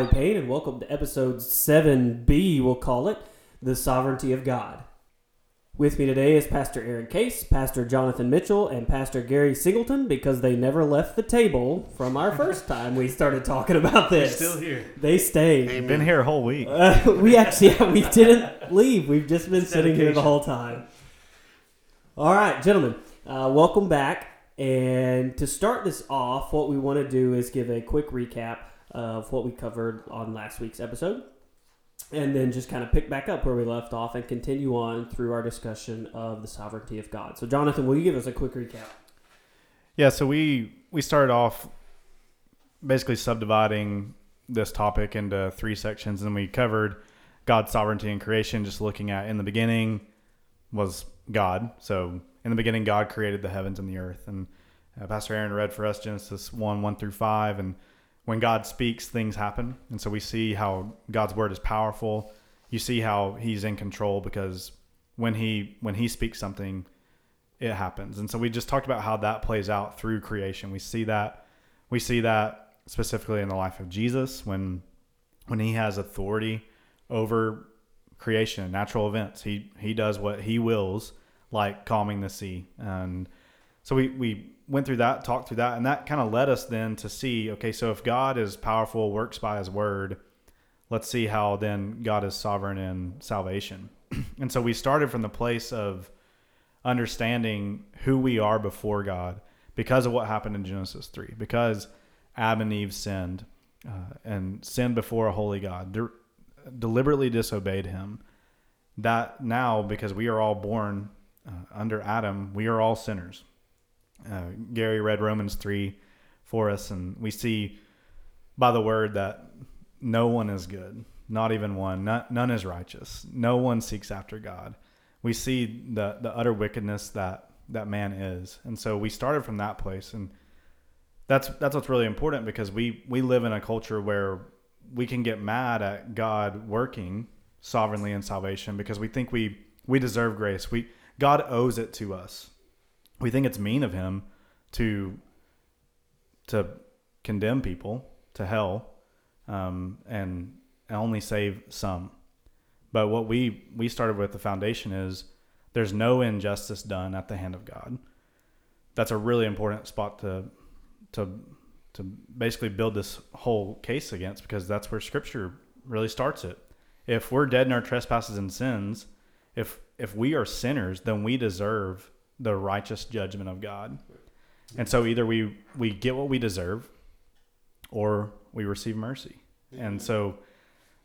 My name is Bobby Payne, and welcome to episode 7B, we'll call it The Sovereignty of God. With me today is Pastor Aaron Case, Pastor Jonathan Mitchell, and Pastor Gary Singleton because they never left the table from our first time we started talking about this. They're still here. They stayed. You've been here a whole week. Uh, we actually yeah, we didn't leave. We've just been It's sitting here the whole time. All right, gentlemen, uh, welcome back. And to start this off, what we want to do is give a quick recap of what we covered on last week's episode, and then just kind of pick back up where we left off and continue on through our discussion of the sovereignty of God. So, Jonathan, will you give us a quick recap? Yeah, so we we started off basically subdividing this topic into three sections, and we covered God's sovereignty and creation, just looking at in the beginning was God. So in the beginning, God created the heavens and the earth, and uh, Pastor Aaron read for us Genesis one one through five, and when God speaks, things happen, and so we see how God's word is powerful. You see how He's in control because when He when He speaks something, it happens. And so we just talked about how that plays out through creation. We see that we see that specifically in the life of Jesus when when he has authority over creation natural events. He he does what he wills, like calming the sea. And so we we went through that, talked through that, and that kind of led us then to see, okay, so if God is powerful, works by his word, let's see how then God is sovereign in salvation. and so we started from the place of understanding who we are before God because of what happened in Genesis 3, because Adam and Eve sinned uh, and sinned before a holy God, de- deliberately disobeyed him. That now, because we are all born uh, under Adam, we are all sinners. Uh, Gary read Romans 3 for us, and we see by the word that no one is good, not even one. None, none is righteous. No one seeks after God we see the the utter wickedness that that man is and so we started from that place and that's that's what's really important because we we live in a culture where we can get mad at God working sovereignly in salvation because we think we we deserve grace we God owes it to us we think it's mean of him to to condemn people to hell um, and only save some but what we we started with the foundation is there's no injustice done at the hand of God. That's a really important spot to to to basically build this whole case against because that's where scripture really starts it. If we're dead in our trespasses and sins, if if we are sinners, then we deserve the righteous judgment of God. And so either we we get what we deserve or we receive mercy. And so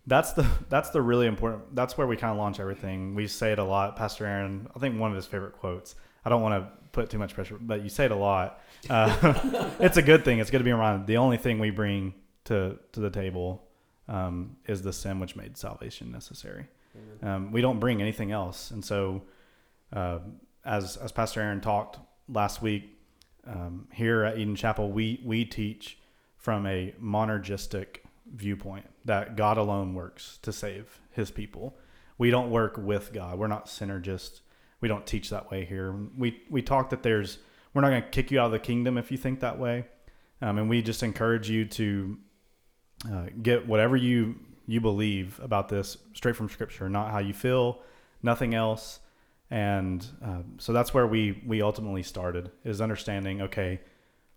that's the that's the really important that's where we kind of launch everything. We say it a lot. Pastor aaron i think one of his favorite quotes i don't want to put too much pressure but you say it a lot. Uh, it's a good thing. It's good to be reminded the only thing we bring to to the table um, is the sin which made salvation necessary. Um, we don't bring anything else. And so uh, as as pastor aaron talked last week um, here at eden chapel we we teach from a monergistic viewpoint that God alone works to save his people. We don't work with God. We're not synergists. We don't teach that way here. We we talk that there's we're not going to kick you out of the kingdom if you think that way. Um, and we just encourage you to uh, get whatever you you believe about this straight from scripture, not how you feel, nothing else. And uh, so that's where we we ultimately started is understanding okay,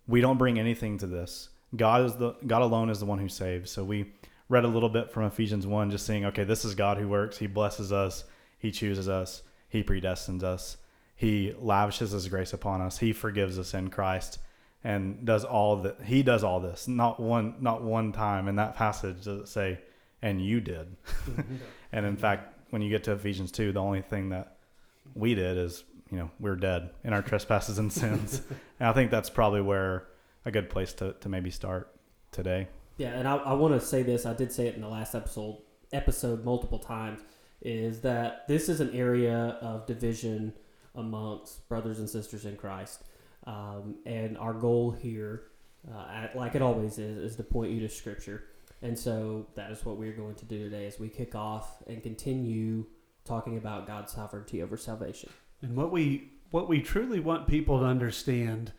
we don't bring anything to this. God is the God alone is the one who saves. So we read a little bit from Ephesians 1 just saying okay, this is God who works. He blesses us, he chooses us, he predestines us. He lavishes his grace upon us. He forgives us in Christ and does all that he does all this. Not one not one time in that passage does it say and you did. and in fact, when you get to Ephesians 2, the only thing that we did is, you know, we're dead in our trespasses and sins. and I think that's probably where a good place to, to maybe start today. Yeah, and I, I want to say this. I did say it in the last episode episode multiple times. Is that this is an area of division amongst brothers and sisters in Christ, um, and our goal here, uh, at, like it always is, is to point you to Scripture. And so that is what we're going to do today as we kick off and continue talking about God's sovereignty over salvation. And what we what we truly want people to understand,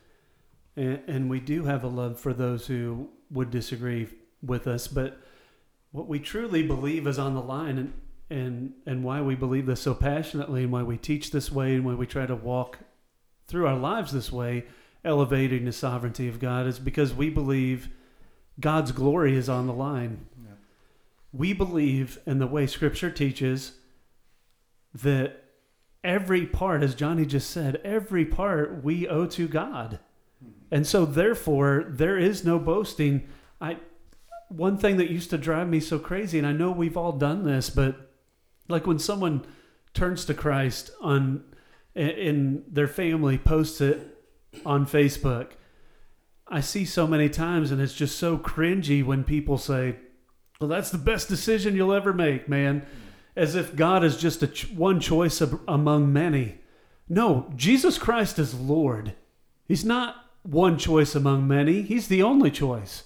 and, and we do have a love for those who would disagree with us, but what we truly believe is on the line, and and and why we believe this so passionately, and why we teach this way, and why we try to walk through our lives this way, elevating the sovereignty of God, is because we believe God's glory is on the line. Yeah. We believe in the way Scripture teaches that every part, as Johnny just said, every part we owe to God. Mm-hmm. And so therefore there is no boasting. I one thing that used to drive me so crazy, and I know we've all done this, but like when someone turns to Christ on in their family posts it on Facebook, I see so many times, and it's just so cringy when people say, "Well, that's the best decision you'll ever make, man," mm-hmm. As if God is just a ch- one choice of, among many. No, Jesus Christ is Lord. He's not one choice among many. He's the only choice.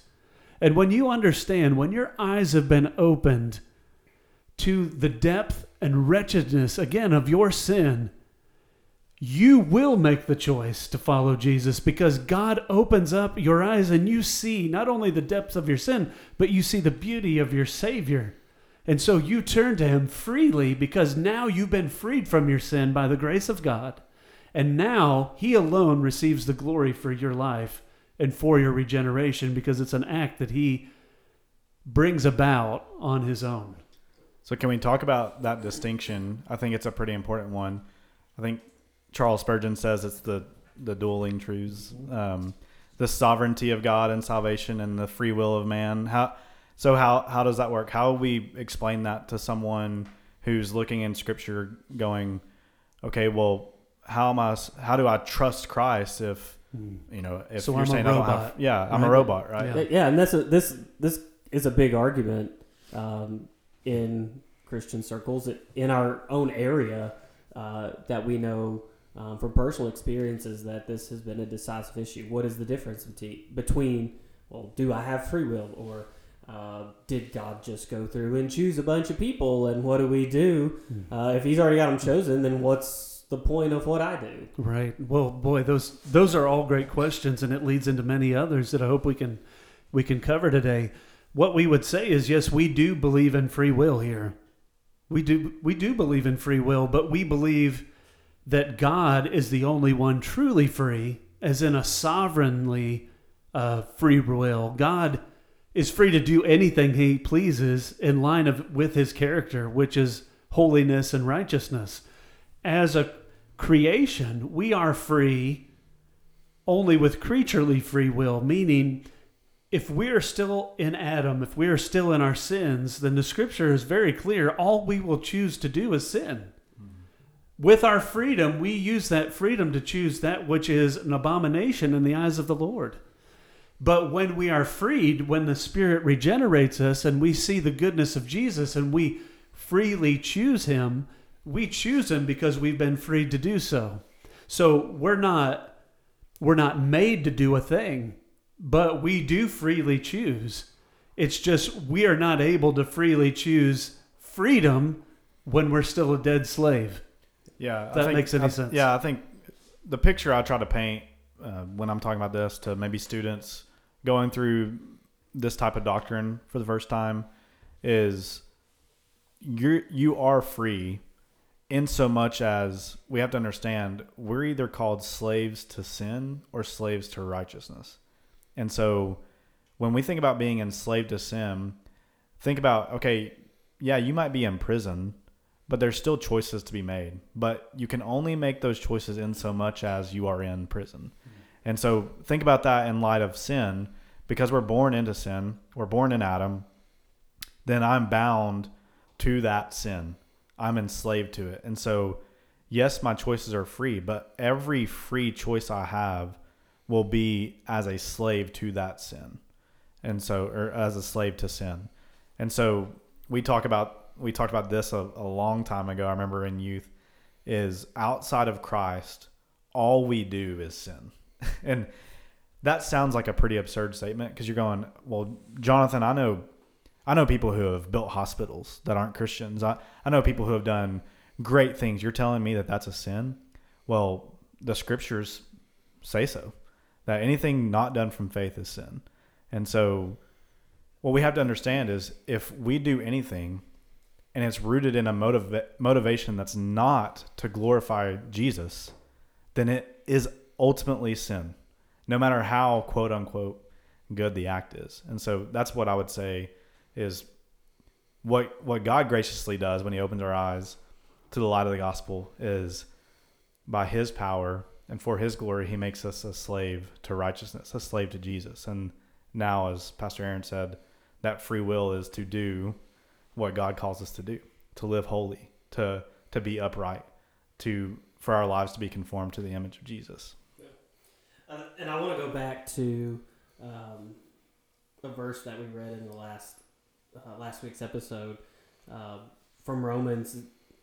And when you understand, when your eyes have been opened to the depth and wretchedness again of your sin, you will make the choice to follow Jesus because God opens up your eyes and you see not only the depth of your sin, but you see the beauty of your Savior. And so you turn to Him freely because now you've been freed from your sin by the grace of God. And now He alone receives the glory for your life and for your regeneration because it's an act that He brings about on His own. So, can we talk about that distinction? I think it's a pretty important one. I think Charles Spurgeon says it's the the dueling truths, um, the sovereignty of God and salvation, and the free will of man. How so? How how does that work? How do we explain that to someone who's looking in Scripture, going, okay, well, how am I? How do I trust Christ if you know if So you're I'm a saying I don't have? Yeah, I'm a robot, right? Yeah. Yeah, and that's a, this this is a big argument um, in Christian circles in our own area uh, that we know um, from personal experiences that this has been a decisive issue. What is the difference between between well, do I have free will or uh, did God just go through and choose a bunch of people? And what do we do uh, if He's already got them chosen? Then what's the point of what I do? Right. Well, boy, those those are all great questions, and it leads into many others that I hope we can we can cover today. What we would say is, yes, we do believe in free will here. We do we do believe in free will, but we believe that God is the only one truly free, as in a sovereignly uh, free will. God is free to do anything He pleases in line of with His character, which is holiness and righteousness. As a creation, we are free only with creaturely free will, meaning if we're still in Adam, if we are still in our sins, then the scripture is very clear. All we will choose to do is sin. With our freedom, we use that freedom to choose that which is an abomination in the eyes of the Lord. But when we are freed, when the Spirit regenerates us and we see the goodness of Jesus and we freely choose Him, we choose Him because we've been freed to do so. So we're not we're not made to do a thing, but we do freely choose. It's just we are not able to freely choose freedom when we're still a dead slave. Yeah, That makes any I- sense. Yeah, I think the picture I try to paint uh, when I'm talking about this to maybe students going through this type of doctrine for the first time is you you are free in so much as we have to understand we're either called slaves to sin or slaves to righteousness. And so when we think about being enslaved to sin, think about okay, yeah, you might be in prison, but there's still choices to be made. But you can only make those choices in so much as you are in prison. And so think about that in light of sin, because we're born into sin, we're born in Adam, then I'm bound to that sin. I'm enslaved to it. And so, yes, my choices are free, but every free choice I have will be as a slave to that sin. And so, or as a slave to sin. And so, we talk about, we talked about this a, a long time ago. I remember in youth is outside of Christ, all we do is sin. and that sounds like a pretty absurd statement because you're going, well, Jonathan, I know, I know people who have built hospitals that aren't Christians. I, I know people who have done great things. You're telling me that that's a sin? Well, the scriptures say so that anything not done from faith is sin. And so what we have to understand is if we do anything and it's rooted in a motiva- motivation that's not to glorify Jesus, then it is ultimately sin no matter how quote unquote good the act is. And so that's what I would say is what what God graciously does when he opens our eyes to the light of the gospel is by his power and for his glory he makes us a slave to righteousness, a slave to Jesus. And now as Pastor Aaron said, that free will is to do what God calls us to do, to live holy, to to be upright, to for our lives to be conformed to the image of Jesus. And I want to go back to um, a verse that we read in the last uh, last week's episode uh, from Romans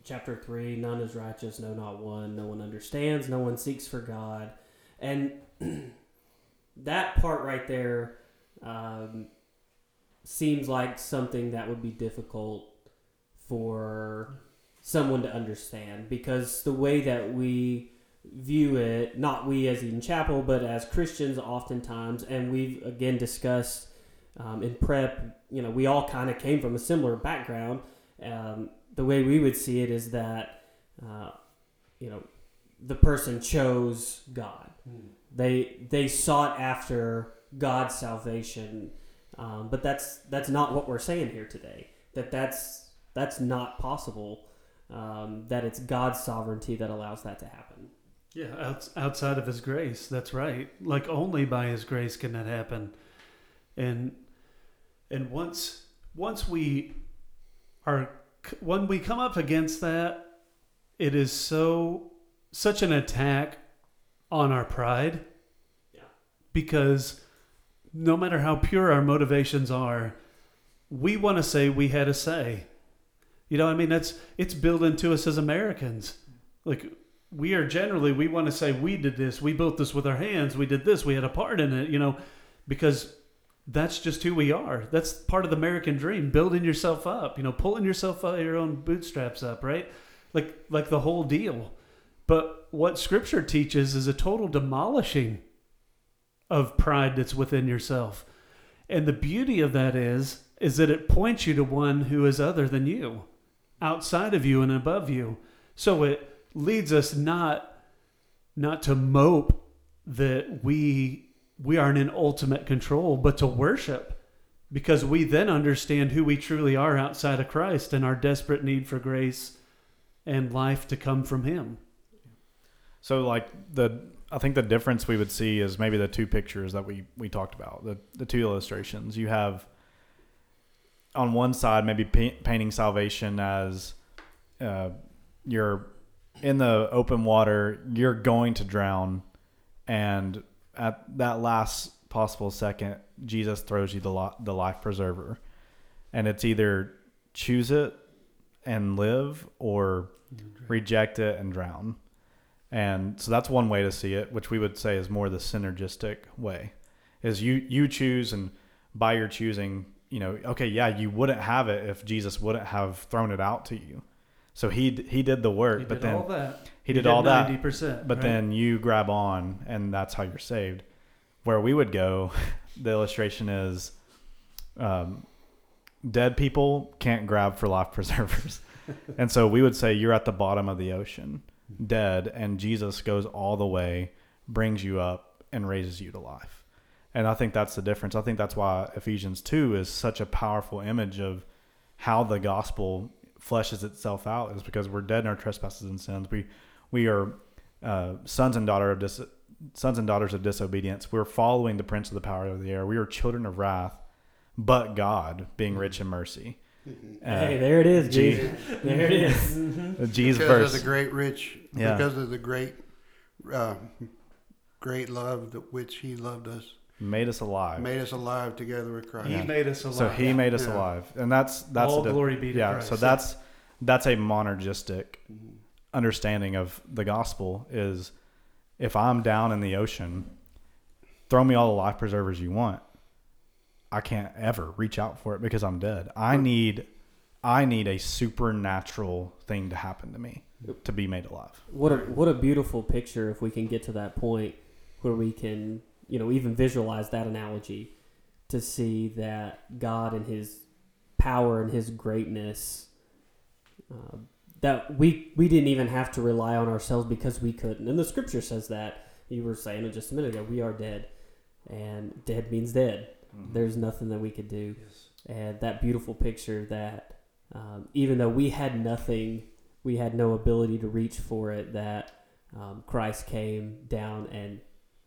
chapter three. None is righteous, no, not one. No one understands. No one seeks for God, and that part right there um, seems like something that would be difficult for someone to understand because the way that we view it, not we as Eden Chapel, but as Christians oftentimes, and we've again discussed um, in prep, you know, we all kind of came from a similar background. Um, the way we would see it is that, uh, you know, the person chose God. Hmm. They they sought after God's salvation, um, but that's that's not what we're saying here today. That that's that's not possible. Um, that it's God's sovereignty that allows that to happen. Yeah, outs outside of His grace. That's right. Like only by His grace can that happen. And and once once we are when we come up against that, it is so such an attack on our pride. Yeah. Because no matter how pure our motivations are, we want to say we had a say. You know, I mean, that's it's built into us as Americans. Like we are generally we want to say we did this, we built this with our hands, we did this, we had a part in it. You know, because that's just who we are. That's part of the American dream, building yourself up. You know, pulling yourself out your own bootstraps up, right? Like like the whole deal. But what Scripture teaches is a total demolishing of pride that's within yourself. And the beauty of that is is that it points you to one who is other than you outside of you and above you. So it leads us not not to mope that we we aren't in ultimate control, but to worship because we then understand who we truly are outside of Christ and our desperate need for grace and life to come from him. So like the I think the difference we would see is maybe the two pictures that we we talked about, the the two illustrations. You have on one side maybe pa- painting salvation as uh, you're in the open water, you're going to drown, and at that last possible second, Jesus throws you the lo- the life preserver, and it's either choose it and live or reject it and drown. And so that's one way to see it, which we would say is more the synergistic way. Is you you choose and by your choosing, you know, okay, yeah, you wouldn't have it if Jesus wouldn't have thrown it out to you. So he he did the work, He but did then all that. he did all that, 90%. but right? then you grab on and that's how you're saved. Where we would go, the illustration is um, dead people can't grab for life preservers. and so we would say you're at the bottom of the ocean, dead, and Jesus goes all the way, brings you up, and raises you to life. And I think that's the difference. I think that's why Ephesians 2 is such a powerful image of how the gospel fleshes itself out is because we're dead in our trespasses and sins. We we are uh, sons and daughter of dis- sons and daughters of disobedience. We're following the prince of the power of the air. We are children of wrath, but God being rich in mercy. Uh, hey, there it is, G. G. There it is. the G's because verse. of the great rich, Yeah. because of the great, uh, great love that which He loved us, made us alive. made us alive together with Christ. He Yeah. made us alive. so he made us Yeah. alive, and that's that's All the- glory be to yeah. Christ. So that's that's a monergistic Mhm. understanding of the gospel is if I'm down in the ocean, throw me all the life preservers you want. I can't ever reach out for it because I'm dead. I need I need a supernatural thing to happen to me to be made alive. What a what a beautiful picture if we can get to that point where we can, you know, even visualize that analogy to see that God and his power and his greatness uh, that we we didn't even have to rely on ourselves because we couldn't. And the scripture says that. You were saying it just a minute ago. We are dead. And dead means dead. There's nothing that we could do. And that beautiful picture that um, even though we had nothing, we had no ability to reach for it, that um, Christ came down and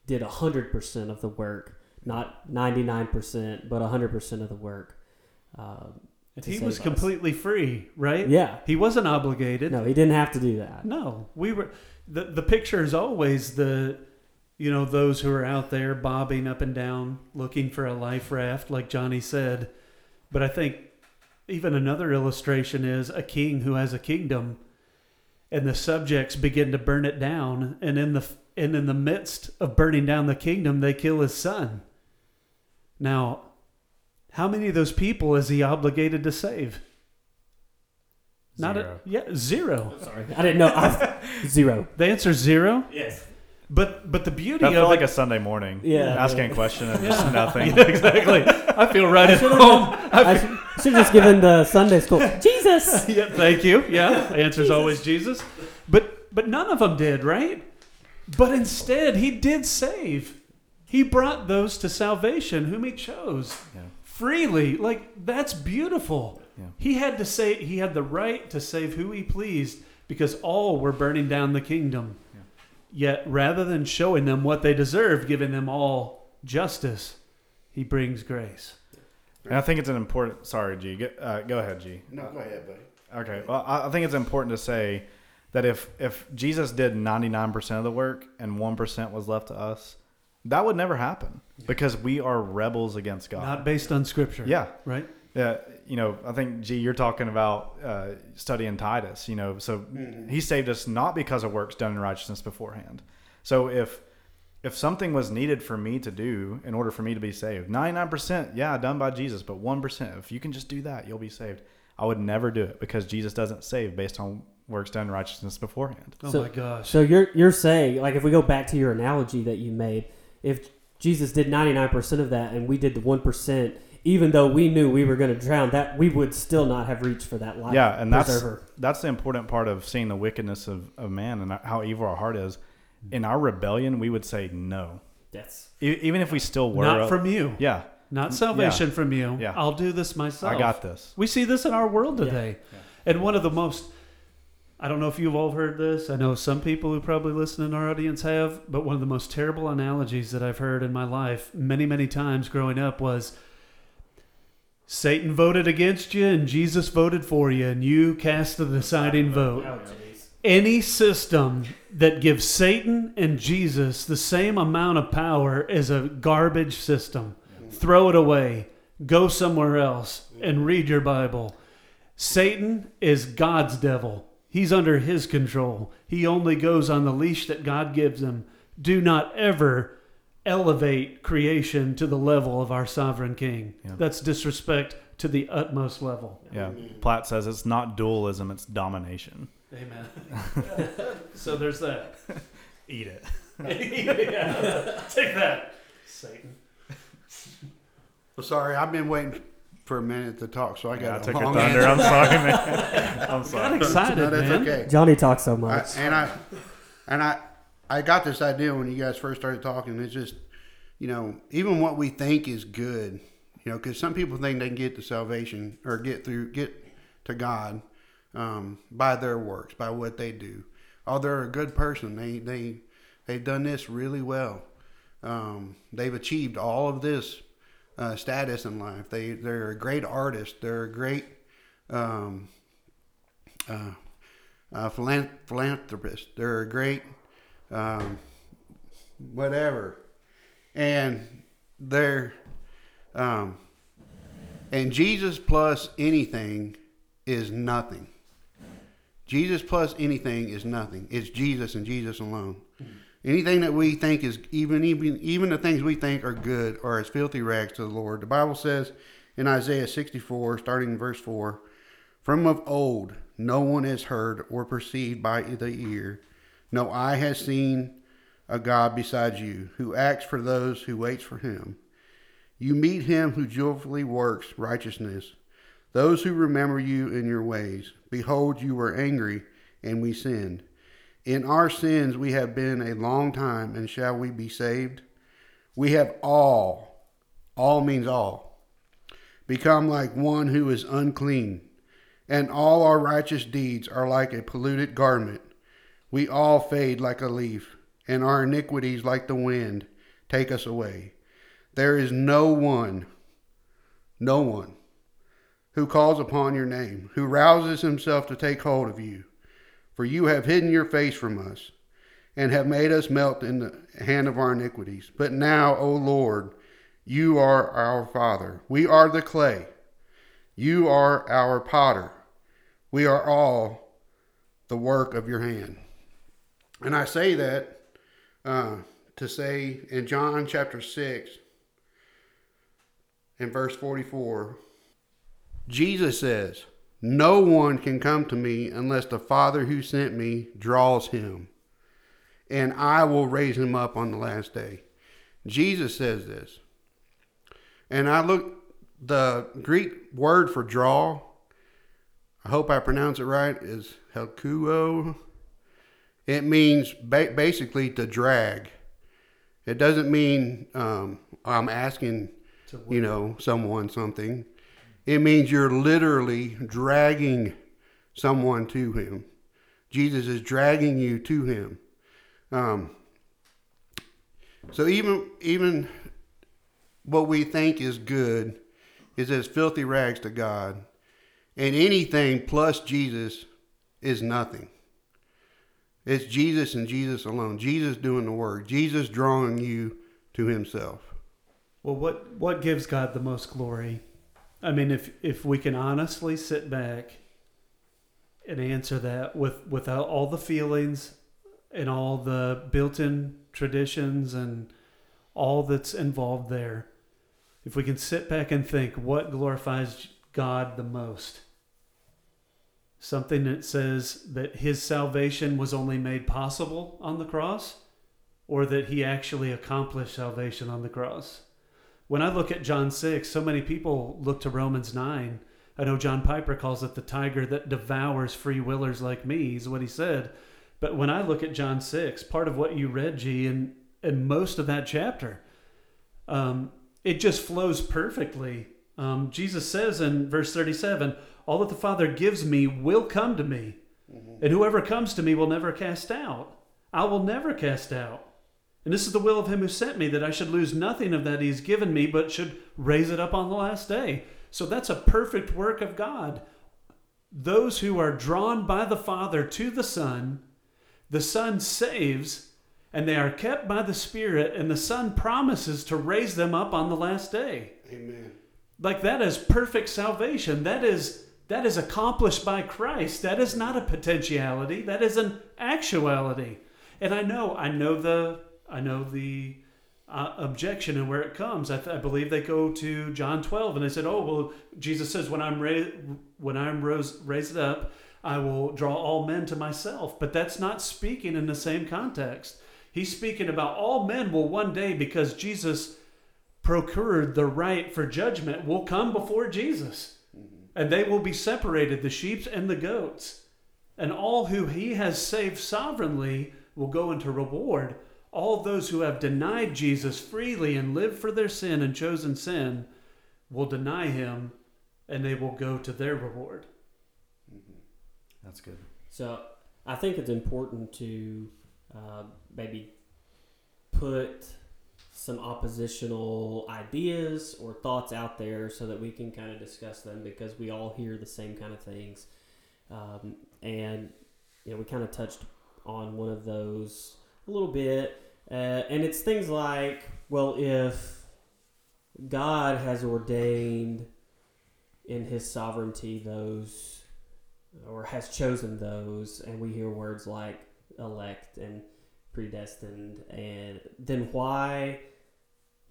did 100% of the work, not 99%, but 100% of the work. Um, And he was us. completely free, right? yeah. He wasn't obligated. No, he didn't have to do that. No, we were. the The picture is always the, you know, those who are out there bobbing up and down looking for a life raft, like Johnny said. But I think even another illustration is a king who has a kingdom, and the subjects begin to burn it down, and in the and in the midst of burning down the kingdom, they kill his son. Now, how many of those people is he obligated to save? Not Zero. a, yeah, zero. Sorry. I didn't know. I, zero. The answer is zero. Yes. But but the beauty That of felt it, like a Sunday morning. Yeah. asking a question and just nothing. Yeah, exactly. I feel right at home. I should, should have just given the Sunday school. Jesus. yeah, thank you. Yeah, the answer is always Jesus. But but none of them did, right? But instead, he did save. He brought those to salvation whom he chose Yeah. freely. Like that's beautiful. Yeah. He had to say he had the right to save who he pleased because all were burning down the kingdom. Yeah. Yet rather than showing them what they deserved, giving them all justice, he brings grace. And I think it's an important. Sorry, G. Get, uh, go ahead, G. No, go ahead, buddy. Okay. Well, I I think it's important to say that if if Jesus did 99% of the work and 1% was left to us, that would never happen because we are rebels against God. Not based on scripture. yeah. Right? Yeah, you know, I think G, you're talking about uh, studying Titus. You know, so he saved us not because of works done in righteousness beforehand. So if if something was needed for me to do in order for me to be saved, 99%, yeah, done by Jesus, but 1%, if you can just do that, you'll be saved. I would never do it because Jesus doesn't save based on works done in righteousness beforehand. Oh So- my gosh. So you're you're saying like if we go back to your analogy that you made, if Jesus did 99% of that and we did the 1%, even though we knew we were going to drown, that we would still not have reached for that life. Yeah, and that's preserver. that's the important part of seeing the wickedness of, of man and how evil our heart is. In our rebellion, we would say no, That's E- even if we still were. Not up- from you. yeah, Not mm, salvation from you. Yeah. I'll do this myself. I got this. We see this in our world Yeah. today. And one of the most, I don't know if you've all heard this. I know some people who probably listen in our audience have, but one of the most terrible analogies that I've heard in my life many, many times growing up was Satan voted against you and Jesus voted for you, and you cast the deciding vote. Any system that gives Satan and Jesus the same amount of power is a garbage system. Throw it away. Go somewhere else and read your Bible. Satan is God's devil. He's under his control. He only goes on the leash that God gives him. Do not ever elevate creation to the level of our sovereign king. Yeah. That's disrespect to the utmost level. Yeah, Platt says it's not dualism; it's domination. Amen. so there's that. Eat it. yeah. Take that, Satan. Well, sorry, I've been waiting for a minute to talk, so I I got a took your long thunder. answer. I'm sorry, man. I'm Got sorry. excited, No, that's man. okay. Johnny talks so I, much. and I and I I got this idea when you guys first started talking. It's just you know even what we think is good, you know, because some people think they can get to salvation or get through get to God um, by their works, by what they do. Oh, they're a good person. They they they've done this really well. Um, they've achieved all of this uh, status in life. They they're a great artist. They're a great um, uh, uh, philan- philanthropists. They're a great um, whatever, and they're um, and Jesus plus anything is nothing. Jesus plus anything is nothing. It's Jesus and Jesus alone. Anything that we think is even even even the things we think are good are as filthy rags to the Lord. The Bible says in Isaiah 64, starting in verse 4, from of old no one has heard or perceived by the ear, no eye has seen a God besides you, who acts for those who waits for him. You meet him who joyfully works righteousness, those who remember you in your ways. Behold, you were angry, and we sinned. In our sins we have been a long time, and shall we be saved? We have all, all means all, become like one who is unclean, and all our righteous deeds are like a polluted garment. We all fade like a leaf, and our iniquities, like the wind, take us away. There is no one, no one, who calls upon your name, who rouses himself to take hold of you. For you have hidden your face from us, and have made us melt in the hand of our iniquities. But now, O Lord, you are our Father. We are the clay. You are our potter. We are all the work of your hand. And I say that uh, to say in John chapter 6 and verse 44, Jesus says, No one can come to me unless the Father who sent me draws him, and I will raise him up on the last day. Jesus says this. And I look, the Greek word for draw, I hope I pronounce it right, is helkuo. It means ba- basically to drag. It doesn't mean um, I'm asking, you know, someone something. It means you're literally dragging someone to Him. Jesus is dragging you to Him. Um, so even even what we think is good is as filthy rags to God, and anything plus Jesus is nothing. It's Jesus and Jesus alone. Jesus doing the work. Jesus drawing you to Himself. Well, what what gives God the most glory? I mean, if if we can honestly sit back and answer that with without all the feelings and all the built-in traditions and all that's involved there, if we can sit back and think what glorifies God the most, something that says that His salvation was only made possible on the cross, or that He actually accomplished salvation on the cross when I look at John 6, so many people look to Romans 9. I know John Piper calls it the tiger that devours free willers like me, is what he said. But when I look at John 6, part of what you read, G, and, and most of that chapter, um, it just flows perfectly. Um, Jesus says in verse 37 All that the Father gives me will come to me, and whoever comes to me will never cast out. I will never cast out. And this is the will of him who sent me, that I should lose nothing of that he has given me, but should raise it up on the last day. So that's a perfect work of God. Those who are drawn by the Father to the Son, the Son saves, and they are kept by the Spirit, and the Son promises to raise them up on the last day. Amen. Like that is perfect salvation. That is that is accomplished by Christ. That is not a potentiality. That is an actuality. And I know, I know the I know the uh, objection and where it comes. I, th- I, believe they go to John 12 and they said, "Oh, well, Jesus says when I'm ra- when I'm rose- raised up, I will draw all men to myself." But that's not speaking in the same context. He's speaking about all men will one day because Jesus procured the right for judgment will come before Jesus. And they will be separated, the sheep and the goats. And all who he has saved sovereignly will go into reward all those who have denied Jesus freely and lived for their sin and chosen sin will deny him and they will go to their reward. That's good. So I think it's important to uh, maybe put some oppositional ideas or thoughts out there so that we can kind of discuss them because we all hear the same kind of things. Um, and, you know, we kind of touched on one of those a little bit. Uh, and it's things like, well, if God has ordained in his sovereignty those or has chosen those and we hear words like elect and predestined and then why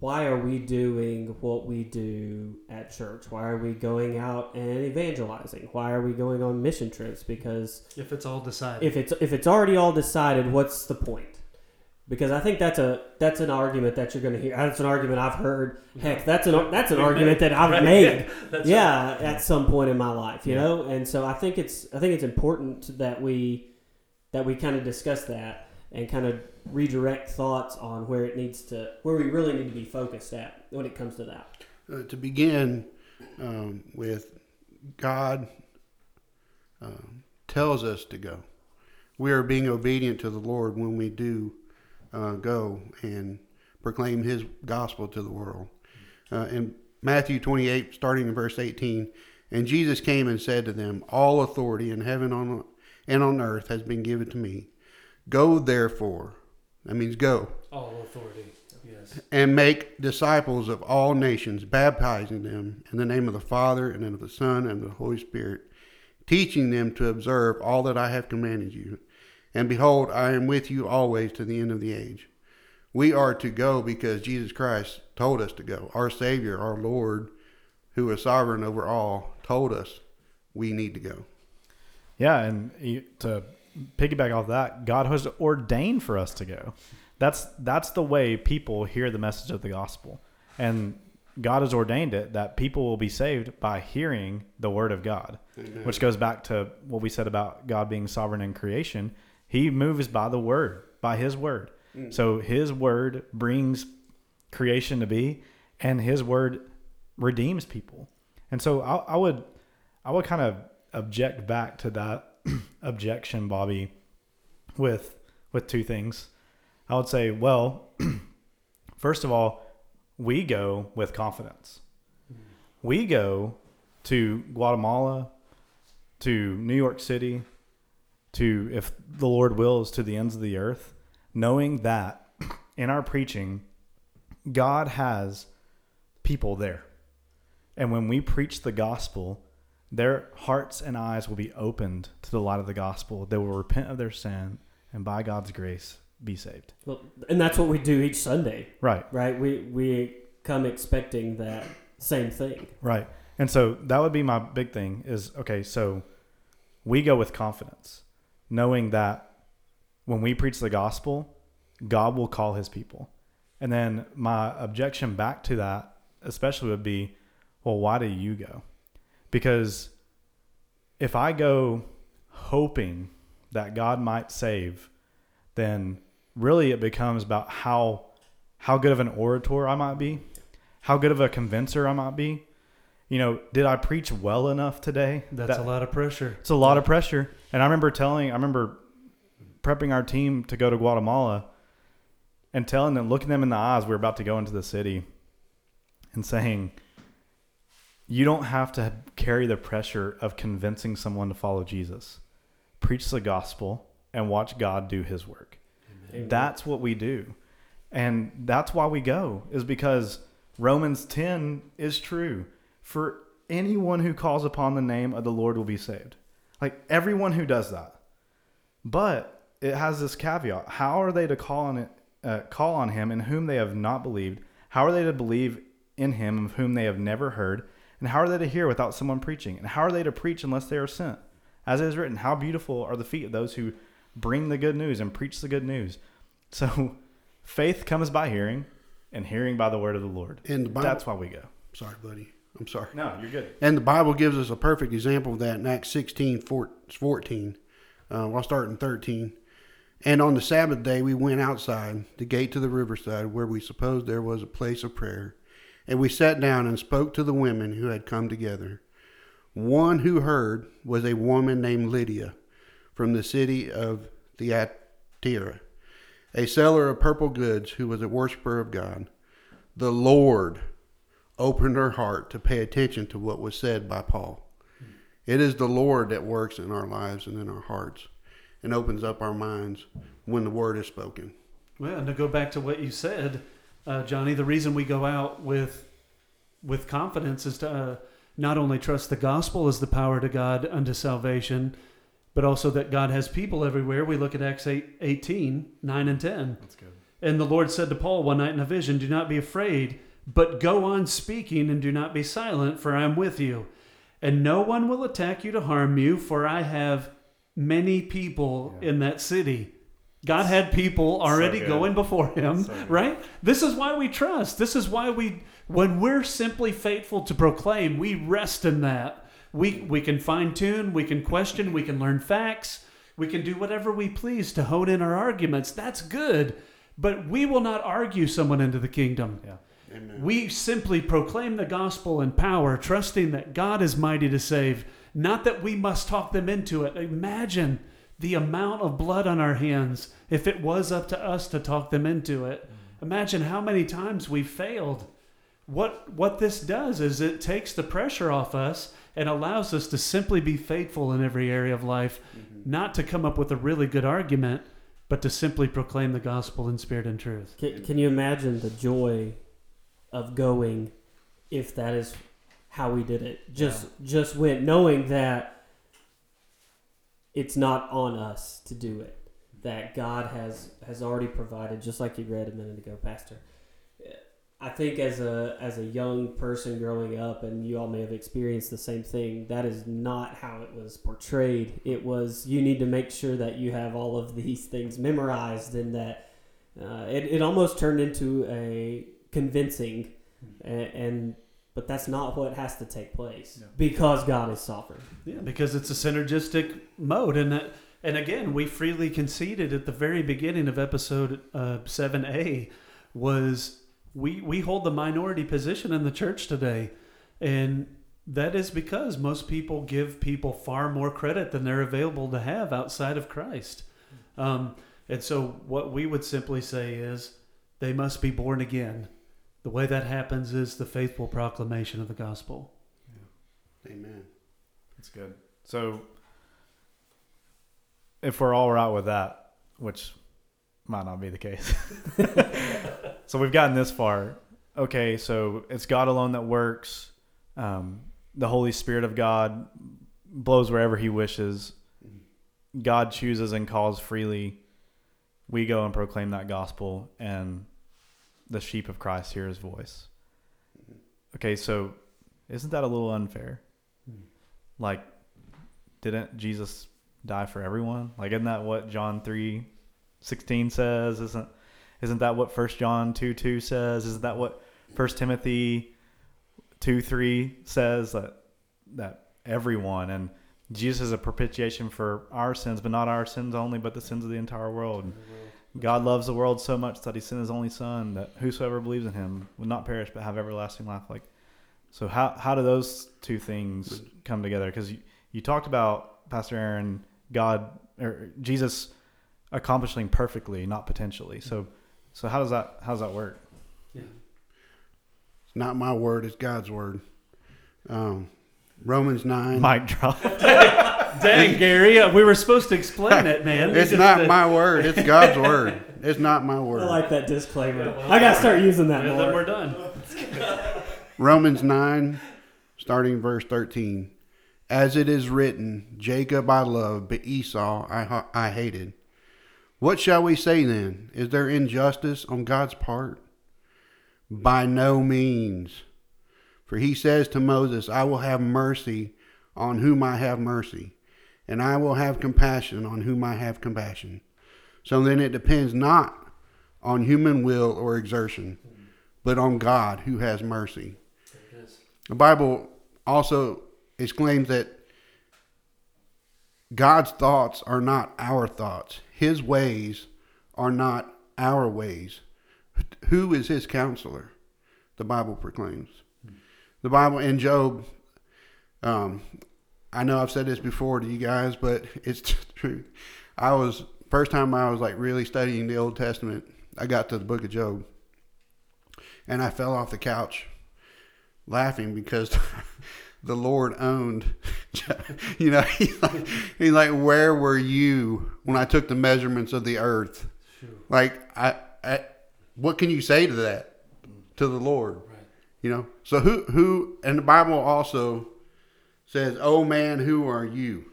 why are we doing what we do at church? Why are we going out and evangelizing? Why are we going on mission trips? Because If it's all decided. if it's if it's already all decided what's the point because I think that's a that's an argument that you're going to hear. That's an argument I've heard. Heck, that's an that's an argument that I've Right, made. That's yeah, at some point in my life, you Yeah. know. And so I think it's I think it's important that we that we kind of discuss that and kind of redirect thoughts on where it needs to where we really need to be focused at when it comes to that. Uh, to begin um, with, God um, tells us to go. We are being obedient to the Lord when we do uh, go and proclaim His gospel to the world. Uh, in Matthew 28, starting in verse 18, and Jesus came and said to them, All authority in heaven on, and on earth has been given to me. Go therefore, that means go, all authority. Yes. and make disciples of all nations, baptizing them in the name of the Father and of the Son and of the Holy Spirit, teaching them to observe all that I have commanded you. And behold, I am with you always to the end of the age. We are to go because Jesus Christ told us to go. Our Savior, our Lord, who is sovereign over all, told us we need to go. Yeah, and to piggyback off that, God has ordained for us to go. That's that's the way people hear the message of the gospel, and God has ordained it that people will be saved by hearing the word of God, which goes back to what we said about God being sovereign in creation. He moves by the word, by His word. Mm. So His word brings creation to be, and His word redeems people. And so I, I would, I would kind of object back to that objection, Bobby, with with two things. I would say, well, first of all, we go with confidence. Mm. We go to Guatemala, to New York City, to if the Lord wills, to the ends of the earth, knowing that in our preaching, God has people there. And when we preach the gospel, their hearts and eyes will be opened to the light of the gospel. They will repent of their sin and by God's grace be saved. Well, and that's what we do each Sunday, Right, right? We we come expecting that same thing. right. And so that would be my big thing is okay, so we go with confidence, knowing that when we preach the gospel, God will call his people. And then my objection back to that, especially, would be, well, why do you go? Because if I go hoping that God might save, then really it becomes about how how good of an orator I might be, how good of a convincer I might be. You know, did I preach well enough today? That's That- a lot of pressure. it's a lot of pressure. And I remember telling, I remember prepping our team to go to Guatemala and telling them, looking them in the eyes, we're about to go into the city and saying, you don't have to carry the pressure of convincing someone to follow Jesus. Preach the gospel and watch God do his work. Amen. That's what we do. And that's why we go, is because Romans 10 is true. For anyone who calls upon the name of the Lord will be saved. Like everyone who does that. But it has this caveat. How are they to call on it, uh, call on him in whom they have not believed? How are they to believe in him of whom they have never heard? And how are they to hear without someone preaching? And how are they to preach unless they are sent? As it is written, how beautiful are the feet of those who bring the good news and preach the good news. So faith comes by hearing, and hearing by the word of the Lord. And the Bible, That's why we go. sorry, buddy. I'm sorry. No, you're good. And the Bible gives us a perfect example of that in Acts 16, 14. Uh, I'll start in 13. And on the Sabbath day, we went outside the gate to the riverside where we supposed there was a place of prayer. And we sat down and spoke to the women who had come together. One who heard was a woman named Lydia from the city of Thyatira, a seller of purple goods who was a worshiper of God the Lord opened her heart to pay attention to what was said by Paul. It is the Lord that works in our lives and in our hearts and opens up our minds when the word is spoken. Well, and to go back to what you said, uh, Johnny, the reason we go out with with confidence is to uh, not only trust the gospel as the power to God unto salvation, but also that God has people everywhere. We look at Acts 8, 18, 9 and 10. That's good. And the Lord said to Paul one night in a vision, Do not be afraid, but go on speaking and do not be silent, for I am with you. And no one will attack you to harm you, for I have many people Yeah. in that city. God had people already good. going before him, So right? This is why we trust. This is why we, when we're simply faithful to proclaim, we rest in that. We, we can fine tune, we can question, we can learn facts, we can do whatever we please to hone in our arguments. That's good. But we will not argue someone into the kingdom. Yeah. Amen. We simply proclaim the gospel in power, trusting that God is mighty to save, not that we must talk them into it. Imagine the amount of blood on our hands if it was up to us to talk them into it. Imagine how many times we failed. What what this does is it takes the pressure off us and allows us to simply be faithful in every area of life, mm-hmm. not to come up with a really good argument, but to simply proclaim the gospel in spirit and truth. Can, can you imagine the joy of going if that is how we did it? Just just went knowing that it's not on us to do it. That God has has already provided, just like you read a minute ago, Pastor. I think as a as a young person growing up, and you all may have experienced the same thing. That is not how it was portrayed. It was you need to make sure that you have all of these things memorized, and that uh, it it almost turned into a convincing, and, and but that's not what has to take place Yeah. because God is sovereign. Yeah, because it's a synergistic mode, and that, and again, we freely conceded at the very beginning of episode uh, seven A was we we hold the minority position in the church today, and that is because most people give people far more credit than they're available to have outside of Christ, um, and so what we would simply say is they must be born again. The way that happens is the faithful proclamation of the gospel. Amen. That's good. So, if we're all right with that, which might not be the case, so we've gotten this far. Okay, so it's God alone that works. Um, the Holy Spirit of God blows wherever He wishes. God chooses and calls freely. We go and proclaim that gospel, and the sheep of Christ hear His voice. Okay, so isn't that a little unfair? Like, didn't Jesus die for everyone? Like, isn't that what John three sixteen says? Isn't isn't that what First John two two says? Isn't that what First Timothy two three says that that everyone and Jesus is a propitiation for our sins, but not our sins only, but the sins of the entire world. God loves the world so much that He sent His only Son, that whosoever believes in Him will not perish but have everlasting life. Like, so how how do those two things come together? Because you, you talked about Pastor Aaron, God or Jesus accomplishing perfectly, not potentially. So so how does that how does that work? Yeah. It's not my word, it's God's word. Um, Romans 9. Mic drop. Dang, Gary, uh, we were supposed to explain it, man. it's Just, not uh, my word, it's God's word. It's not my word. I like that disclaimer. I gotta start using that and then we're done. Romans 9, starting verse 13. As it is written, Jacob I loved, but Esau I, I hated. What shall we say then? Is there injustice on God's part? By no means. For he says to Moses, I will have mercy on whom I have mercy, and I will have compassion on whom I have compassion. So then it depends not on human will or exertion, but on God who has mercy. The Bible also exclaims that God's thoughts are not our thoughts. His ways are not our ways. Who is his counselor? The Bible proclaims. The Bible in Job, um, I know I've said this before to you guys, but it's true. I was, first time I was like really studying the Old Testament, I got to the book of Job. and I fell off the couch laughing because the Lord owned. you know, he's like, he's like, where were you when I took the measurements of the earth? Like, I, I, what can you say to that, to the Lord? You know, so who, who, and the Bible also says, "Oh man, who are you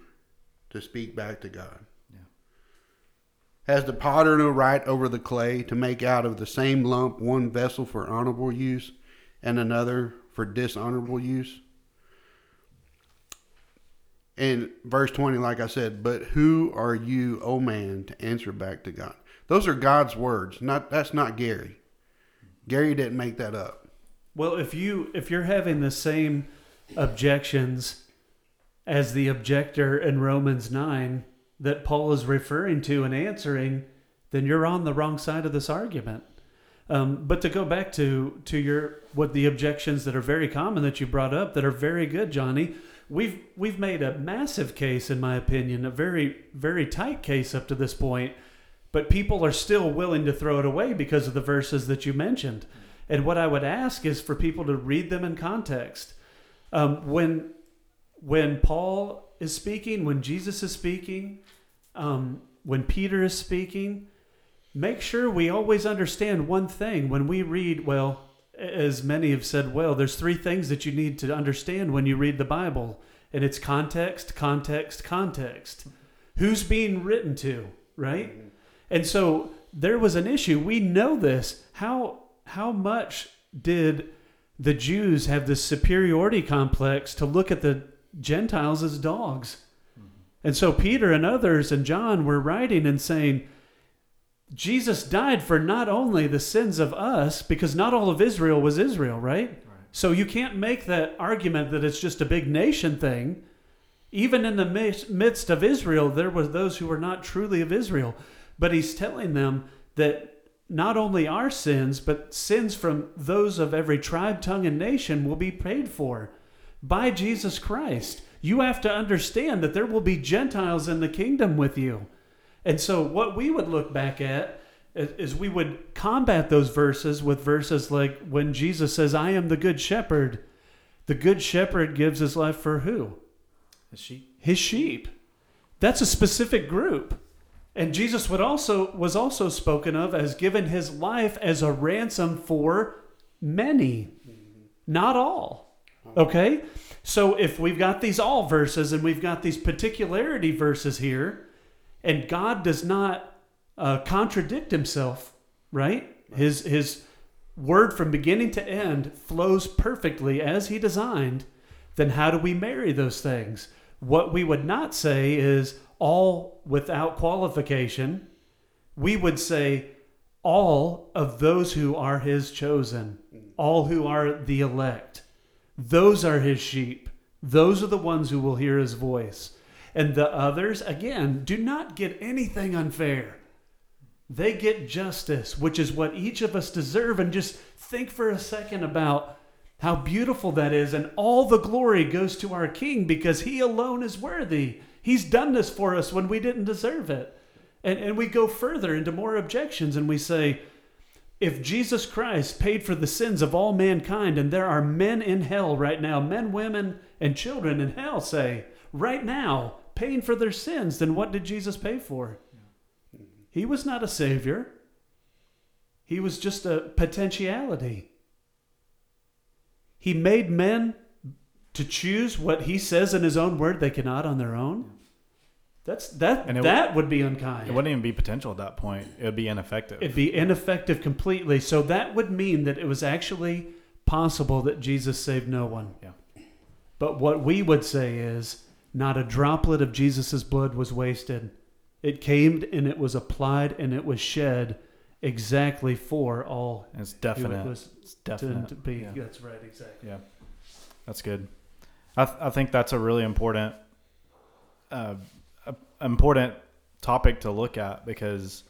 to speak back to God?" Has the potter no right over the clay to make out of the same lump one vessel for honorable use and another for dishonorable use? In verse 20, like I said, but who are you, O man, to answer back to God? Those are God's words. Not that's not Gary. Gary didn't make that up. Well, if you if you're having the same objections as the objector in Romans 9 that Paul is referring to and answering, then you're on the wrong side of this argument. Um, but to go back to to your what the objections that are very common that you brought up that are very good, Johnny. We've we've made a massive case, in my opinion, a very very tight case up to this point, but people are still willing to throw it away because of the verses that you mentioned. And what I would ask is for people to read them in context. Um, when when Paul is speaking, when Jesus is speaking, um, when Peter is speaking, make sure we always understand one thing when we read. Well, as many have said, well, there's three things that you need to understand when you read the Bible, and it's context, context, context. Who's being written to, right? And so there was an issue. We know this. How how much did the Jews have this superiority complex to look at the Gentiles as dogs? And so Peter and others and John were writing and saying, Jesus died for not only the sins of us, because not all of Israel was Israel, right? So you can't make that argument that it's just a big nation thing. Even in the midst of Israel, there were those who were not truly of Israel. But he's telling them that not only our sins, but sins from those of every tribe, tongue, and nation will be paid for by Jesus Christ. You have to understand that there will be Gentiles in the kingdom with you. And so, what we would look back at is, we would combat those verses with verses like when Jesus says, I am the good shepherd. The good shepherd gives his life for who? The sheep. His sheep. That's a specific group. And Jesus would also was also spoken of as giving his life as a ransom for many, mm-hmm. not all. Okay? So if we've got these all verses and we've got these particularity verses here, and God does not uh, contradict himself, right? His his word from beginning to end flows perfectly as he designed. Then how do we marry those things? What we would not say is all without qualification. We would say all of those who are his chosen, all who are the elect. Those are his sheep. Those are the ones who will hear his voice. And the others, again, do not get anything unfair. They get justice, which is what each of us deserve. And just think for a second about how beautiful that is. And all the glory goes to our King because he alone is worthy. He's done this for us when we didn't deserve it. And, and we go further into more objections and we say, if Jesus Christ paid for the sins of all mankind, and there are men in hell right now, men, women, and children in hell, say, right now, paying for their sins, then what did Jesus pay for? He was not a savior, he was just a potentiality. He made men to choose what he says in his own word they cannot on their own. That's that And that would be unkind. It wouldn't even be potential at that point. It would be ineffective. It'd be ineffective completely. So that would mean that it was actually possible that Jesus saved no one. Yeah. But what we would say is not a droplet of Jesus' blood was wasted. It came and it was applied and it was shed exactly for all it's who it definite. was It's definite. to be. Yeah. That's right, exactly. Yeah, that's good. I th- I think that's a really important, uh, important topic to look at because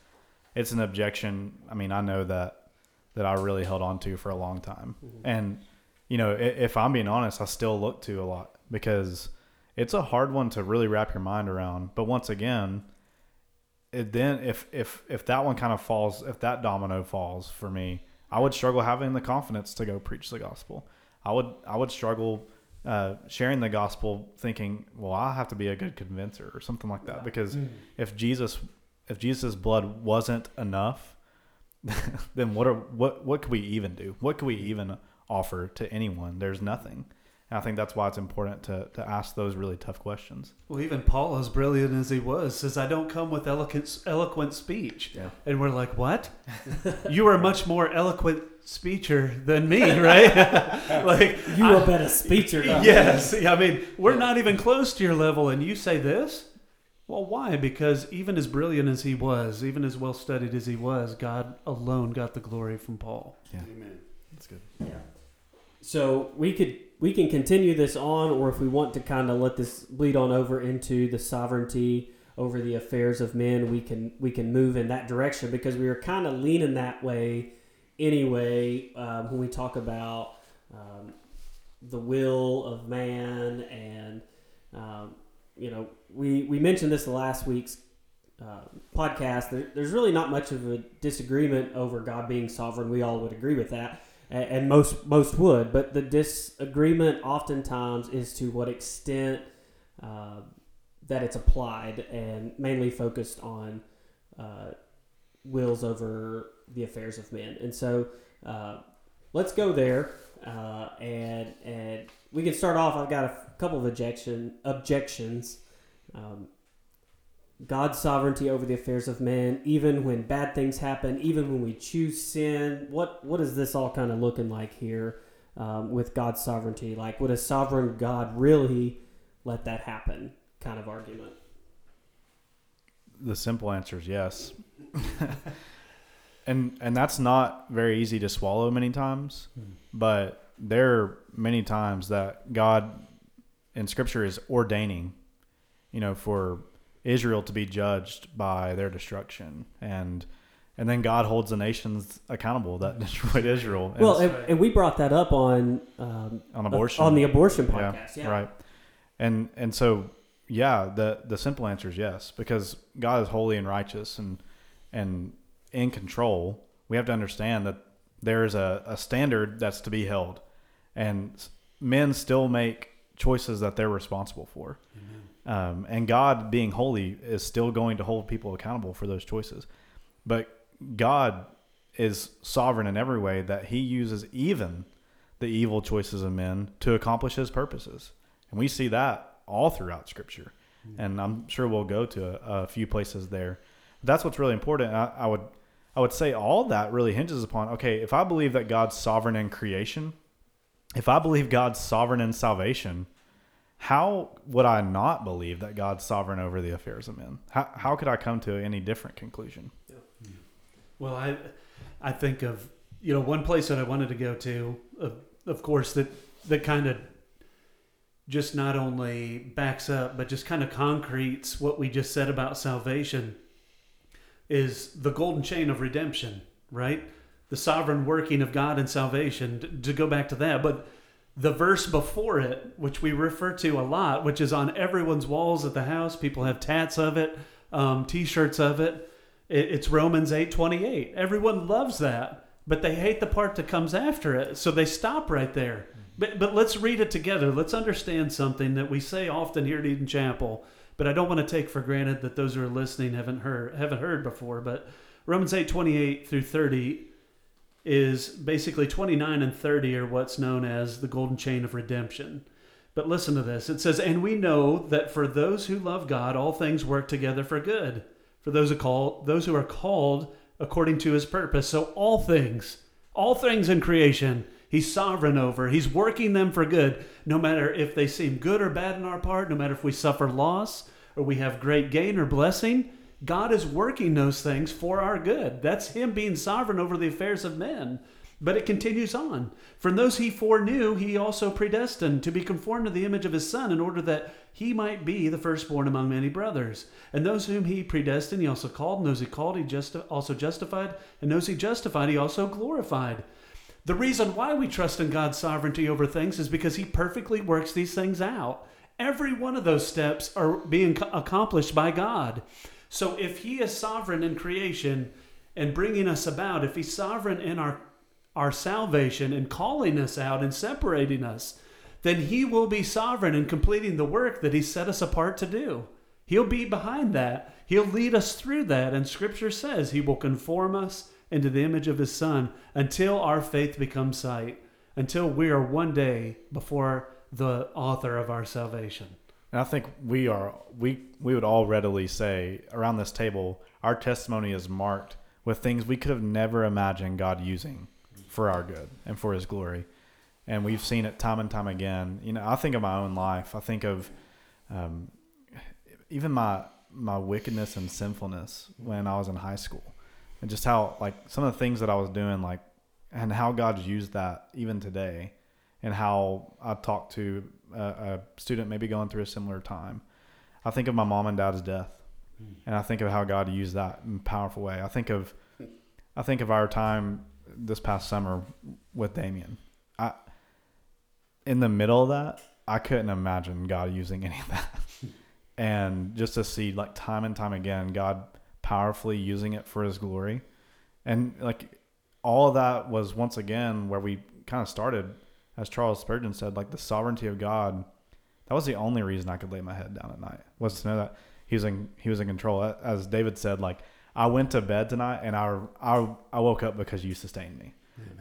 it's an objection. I mean, I know that that I really held on to for a long time, mm-hmm. and you know, if I'm being honest, I still look to a lot because it's a hard one to really wrap your mind around. But once again, it then if if if that one kind of falls, if that domino falls for me, I would struggle having the confidence to go preach the gospel. I would I would struggle uh, sharing the gospel, thinking, well, I have to be a good convincer or something like that. Because if Jesus if Jesus' blood wasn't enough, then what are what what could we even do? What could we even offer to anyone? There's nothing. And I think that's why it's important to, to ask those really tough questions. Well, even Paul, as brilliant as he was, says, I don't come with eloquent, eloquent speech. Yeah. And we're like, what? you are a much more eloquent speaker than me, right? like, You are a better speaker. Than." Yes. I mean, we're not even close to your level, and you say this? Well, why? Because even as brilliant as he was, even as well studied as he was, God alone got the glory from Paul. Yeah. Amen. That's good. Yeah. So we could we can continue this on, or if we want to kind of let this bleed on over into the sovereignty over the affairs of men, we can we can move in that direction because we are kind of leaning that way anyway um, when we talk about um, the will of man and um, you know we we mentioned this last week's uh, podcast. There, there's really not much of a disagreement over God being sovereign. We all would agree with that and, most most would. But the disagreement oftentimes is to what extent uh, that it's applied, and mainly focused on uh, wills over the affairs of men. And so, uh, let's go there, uh, and and we can start off. I've got a couple of objection objections. Um, God's sovereignty over the affairs of men, even when bad things happen, even when we choose sin. What what is this all kind of looking like here um, with God's sovereignty? Like, would a sovereign God really let that happen? Kind of argument. The simple answer is yes. and and that's not very easy to swallow many times, but there are many times that God in scripture is ordaining, you know, for Israel to be judged by their destruction and and then God holds the nations accountable that destroyed Israel. And Well, and, and we brought that up on um, on abortion. on the abortion podcast. Yeah, Right. And and so yeah, the the simple answer is yes because God is holy and righteous and and in control. We have to understand that there is a, a standard that's to be held, and men still make choices that they're responsible for. Um, and God, being holy, is still going to hold people accountable for those choices. But God is sovereign in every way that He uses even the evil choices of men to accomplish His purposes. And we see that all throughout Scripture. And I'm sure we'll go to a, a few places there. That's what's really important. I, I would, I would say all that really hinges upon okay, if I believe that God's sovereign in creation, if I believe God's sovereign in salvation, how would I not believe that God's sovereign over the affairs of men? How, how could I come to any different conclusion? Well, I I think of you know one place that I wanted to go to, of, of course that that kind of just not only backs up but just kind of concretes what we just said about salvation is the golden chain of redemption, right? The sovereign working of God in salvation. To, to go back to that, but the verse before it, which we refer to a lot, which is on everyone's walls at the house, people have tats of it, um, t-shirts of it. It, it's Romans eight twenty eight. Everyone loves that, but they hate the part that comes after it, so they stop right there. But but let's read it together. Let's understand something that we say often here at Eden Chapel, but I don't want to take for granted that those who are listening haven't heard haven't heard before. But Romans eight twenty eight through thirty is basically 29 and 30 are what's known as the golden chain of redemption. But listen to this. It says, And we know that for those who love God, all things work together for good. For those who call those who are called according to his purpose. So all things, all things in creation, he's sovereign over. He's working them for good, no matter if they seem good or bad in our part, no matter if we suffer loss or we have great gain or blessing. God is working those things for our good. That's Him being sovereign over the affairs of men. But it continues on. From those He foreknew, He also predestined to be conformed to the image of His Son, in order that He might be the firstborn among many brothers. And those whom He predestined, He also called. And those He called, He just also justified. And those He justified, He also glorified. The reason why we trust in God's sovereignty over things is because He perfectly works these things out. Every one of those steps are being accomplished by God. So if He is sovereign in creation and bringing us about, if He's sovereign in our our salvation and calling us out and separating us, then He will be sovereign in completing the work that He set us apart to do. He'll be behind that. He'll lead us through that. And Scripture says He will conform us into the image of His Son until our faith becomes sight, until we are one day before the author of our salvation. And I think we are we we would all readily say around this table, our testimony is marked with things we could have never imagined God using for our good and for His glory, and we've seen it time and time again. You know, I think of my own life. I think of um, even my my wickedness and sinfulness when I was in high school, and just how like some of the things that I was doing, like and how God's used that even today, and how I talk to a, a student maybe going through a similar time. I think of my mom and dad's death, hmm. and I think of how God used that in a powerful way. I think of, I think of our time this past summer with Damien. I, in the middle of that, I couldn't imagine God using any of that, and just to see like time and time again, God powerfully using it for His glory, and like all of that was once again where we kind of started as Charles Spurgeon said, like the sovereignty of God, that was the only reason I could lay my head down at night was to know that he was in he was in control. As David said, like I went to bed tonight and I I, I woke up because you sustained me,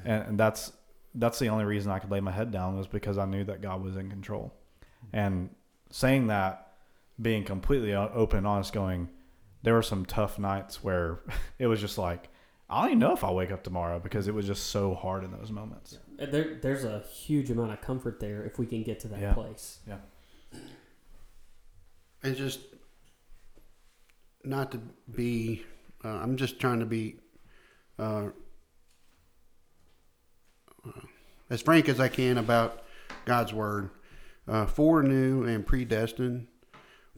and, and that's that's the only reason I could lay my head down was because I knew that God was in control, and saying that, being completely open and honest, going, there were some tough nights where it was just like I don't even know if I'll wake up tomorrow because it was just so hard in those moments. There, there's a huge amount of comfort there if we can get to that Yeah. place. Yeah. and just not to be uh, i'm just trying to be uh, uh, as frank as i can about god's word uh, foreknew and predestined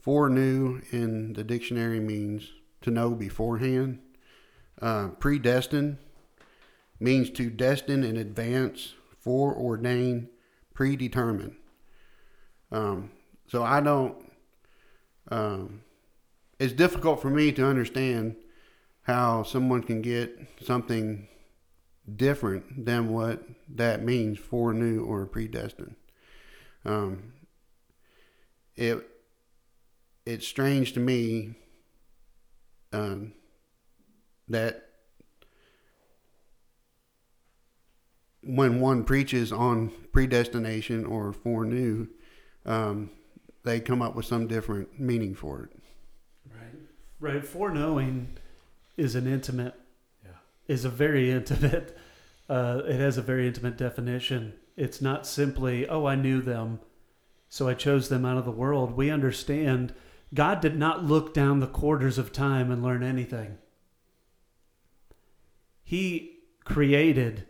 foreknew in the dictionary means to know beforehand uh, predestined means to destine in advance foreordain predetermine um, so i don't um, it's difficult for me to understand how someone can get something different than what that means foreknew or predestined. Um, it it's strange to me um, that when one preaches on predestination or foreknew, um, they come up with some different meaning for it. Right. Right. Foreknowing is an intimate, Yeah. is a very intimate, uh, it has a very intimate definition. It's not simply, oh, I knew them, so I chose them out of the world. We understand God did not look down the quarters of time and learn anything. He created,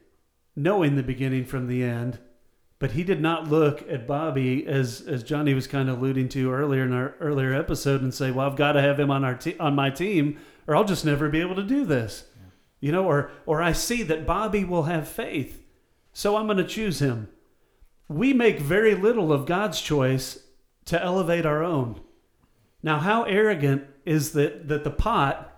knowing the beginning from the end, but he did not look at Bobby as as Johnny was kind of alluding to earlier in our earlier episode and say, "Well, I've got to have him on our te- on my team, or I'll just never be able to do this." You know, or or I see that Bobby will have faith, so I'm going to choose him. We make very little of God's choice to elevate our own. Now, how arrogant is that that the pot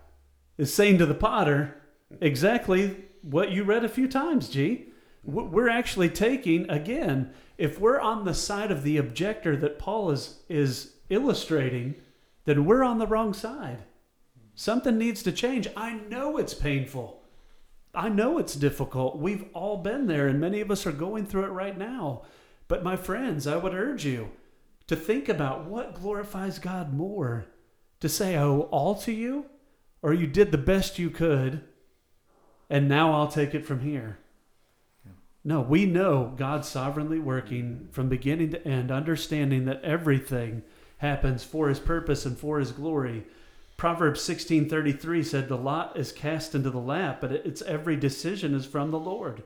is saying to the potter exactly what you read a few times, G? We're actually taking again, if we're on the side of the objector that Paul is is illustrating, then we're on the wrong side. Something needs to change. I know it's painful. I know it's difficult. We've all been there, and many of us are going through it right now. But, my friends, I would urge you to think about what glorifies God more to say, owe all to you, or you did the best you could, and now I'll take it from here. No, we know God sovereignly working from beginning to end, understanding that everything happens for his purpose and for his glory. Proverbs 16:33 said the lot is cast into the lap, but it's every decision is from the Lord.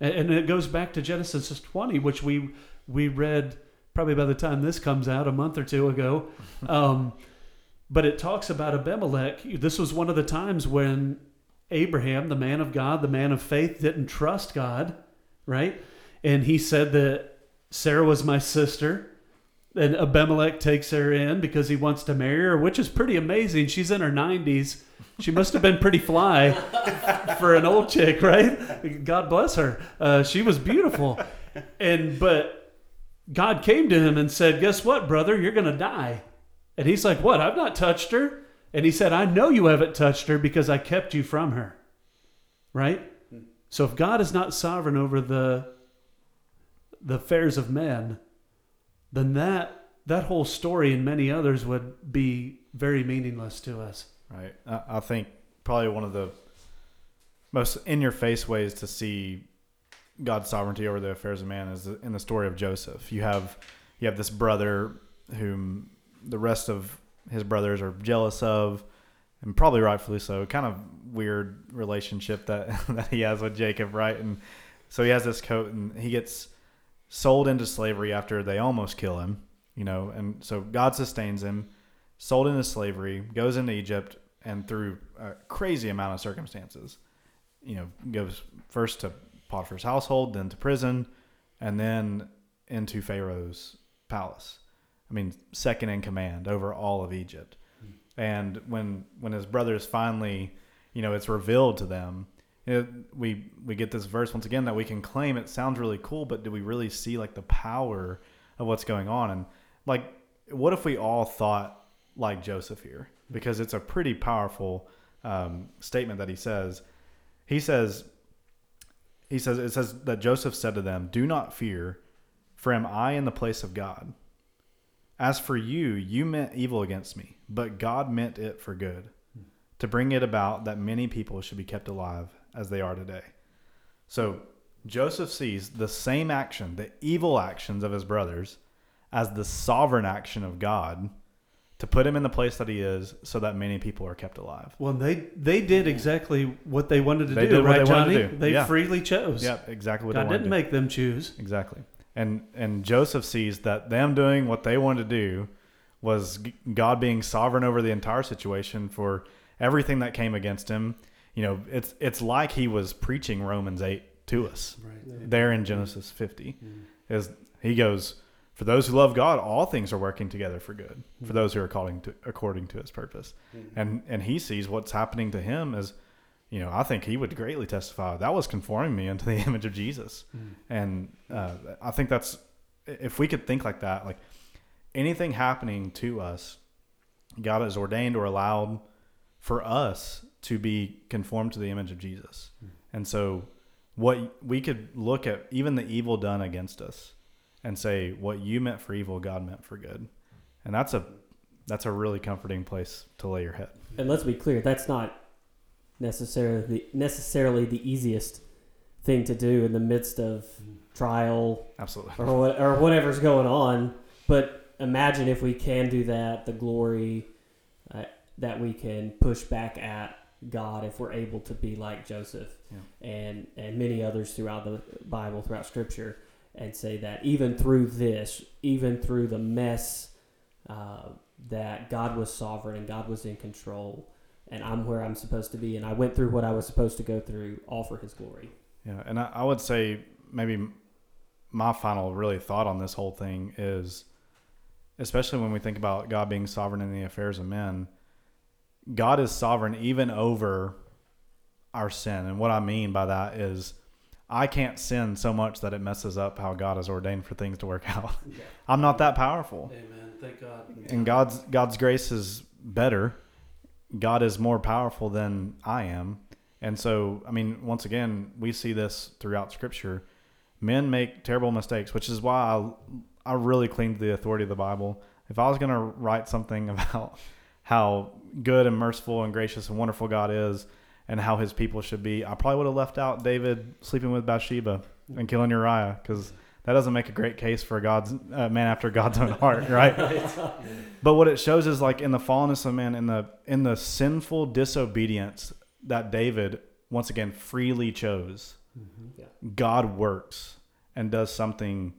And, and it goes back to Genesis 20, which we we read probably by the time this comes out a month or two ago. Um, but it talks about Abimelech. This was one of the times when Abraham, the man of God, the man of faith, didn't trust God, right? And he said that Sarah was my sister. And Abimelech takes her in because he wants to marry her, which is pretty amazing. She's in her 90s She must have been pretty fly for an old chick, right? God bless her. Uh, she was beautiful, and but God came to him and said, "Guess what, brother? You're going to die." And he's like, "What? I've not touched her." And he said, "I know you haven't touched her because I kept you from her." Right? So if God is not sovereign over the the affairs of men, then that that whole story and many others would be very meaningless to us. Right. I, I think probably one of the most in your face ways to see God's sovereignty over the affairs of man is in the story of Joseph. You have you have this brother whom the rest of his brothers are jealous of, and probably rightfully so. Kind of weird relationship that that he has with Jacob, right? And so he has this coat, and he gets sold into slavery after they almost kill him, you know. And so God sustains him, sold into slavery, goes into Egypt, and through a crazy amount of circumstances, you know, goes first to Potiphar's household, then to prison, and then into Pharaoh's palace. I mean, second in command over all of Egypt. And when when his brothers finally, you know, it's revealed to them, we we get this verse once again that we can claim it sounds really cool, but do we really see like the power of what's going on? And like, what if we all thought like Joseph here? Because it's a pretty powerful um, statement that he says. He says, he says it says that Joseph said to them, "Do not fear, for am I in the place of God? As for you, you meant evil against me, but God meant it for good, to bring it about that many people should be kept alive as they are today." So Joseph sees the same action, the evil actions of his brothers, as the sovereign action of God to put him in the place that he is so that many people are kept alive. Well, they they did exactly what they wanted to They do, did what right, Johnny? to do. They Yeah. freely chose. Yeah, exactly what God they wanted didn't make them choose. Exactly. And and Joseph sees that them doing what they wanted to do was God being sovereign over the entire situation for everything that came against him. You know, it's it's like he was preaching Romans 8 to us. Right. There in Genesis 50 mm-hmm. is he goes for those who love God, all things are working together for good. For mm-hmm. those who are calling to according to his purpose. Mm-hmm. And and he sees what's happening to him as you know, I think he would greatly testify that was conforming me into the image of Jesus. And uh, I think that's if we could think like that, like anything happening to us, God has ordained or allowed for us to be conformed to the image of Jesus. And so, what we could look at, even the evil done against us, and say, "What you meant for evil, God meant for good," and that's a that's a really comforting place to lay your head. And let's be clear, that's not necessarily the, necessarily the easiest thing to do in the midst of trial Absolutely. or what, or whatever's going on. But imagine if we can do that, the glory uh, that we can push back at God if we're able to be like Joseph Yeah. and and many others throughout the Bible, throughout Scripture, and say that even through this, even through the mess, uh, that God was sovereign and God was in control, and I'm where I'm supposed to be, and I went through what I was supposed to go through, all for His glory. Yeah, and I, I would say maybe my final really thought on this whole thing is, especially when we think about God being sovereign in the affairs of men, God is sovereign even over our sin. And what I mean by that is, I can't sin so much that it messes up how God has ordained for things to work out. I'm not that powerful Amen. Thank God. and God's God's grace is better. God is more powerful than I am. And so, I mean, once again, we see this throughout scripture. Men make terrible mistakes, which is why I I really cling to the authority of the Bible. If I was going to write something about how good and merciful and gracious and wonderful God is and how his people should be, I probably would have left out David sleeping with Bathsheba and killing Uriah because that doesn't make a great case for God's uh, man after God's own heart, right? But what it shows is like in the fallenness of man, in the in the sinful disobedience that David once again freely chose, Yeah. God works and does something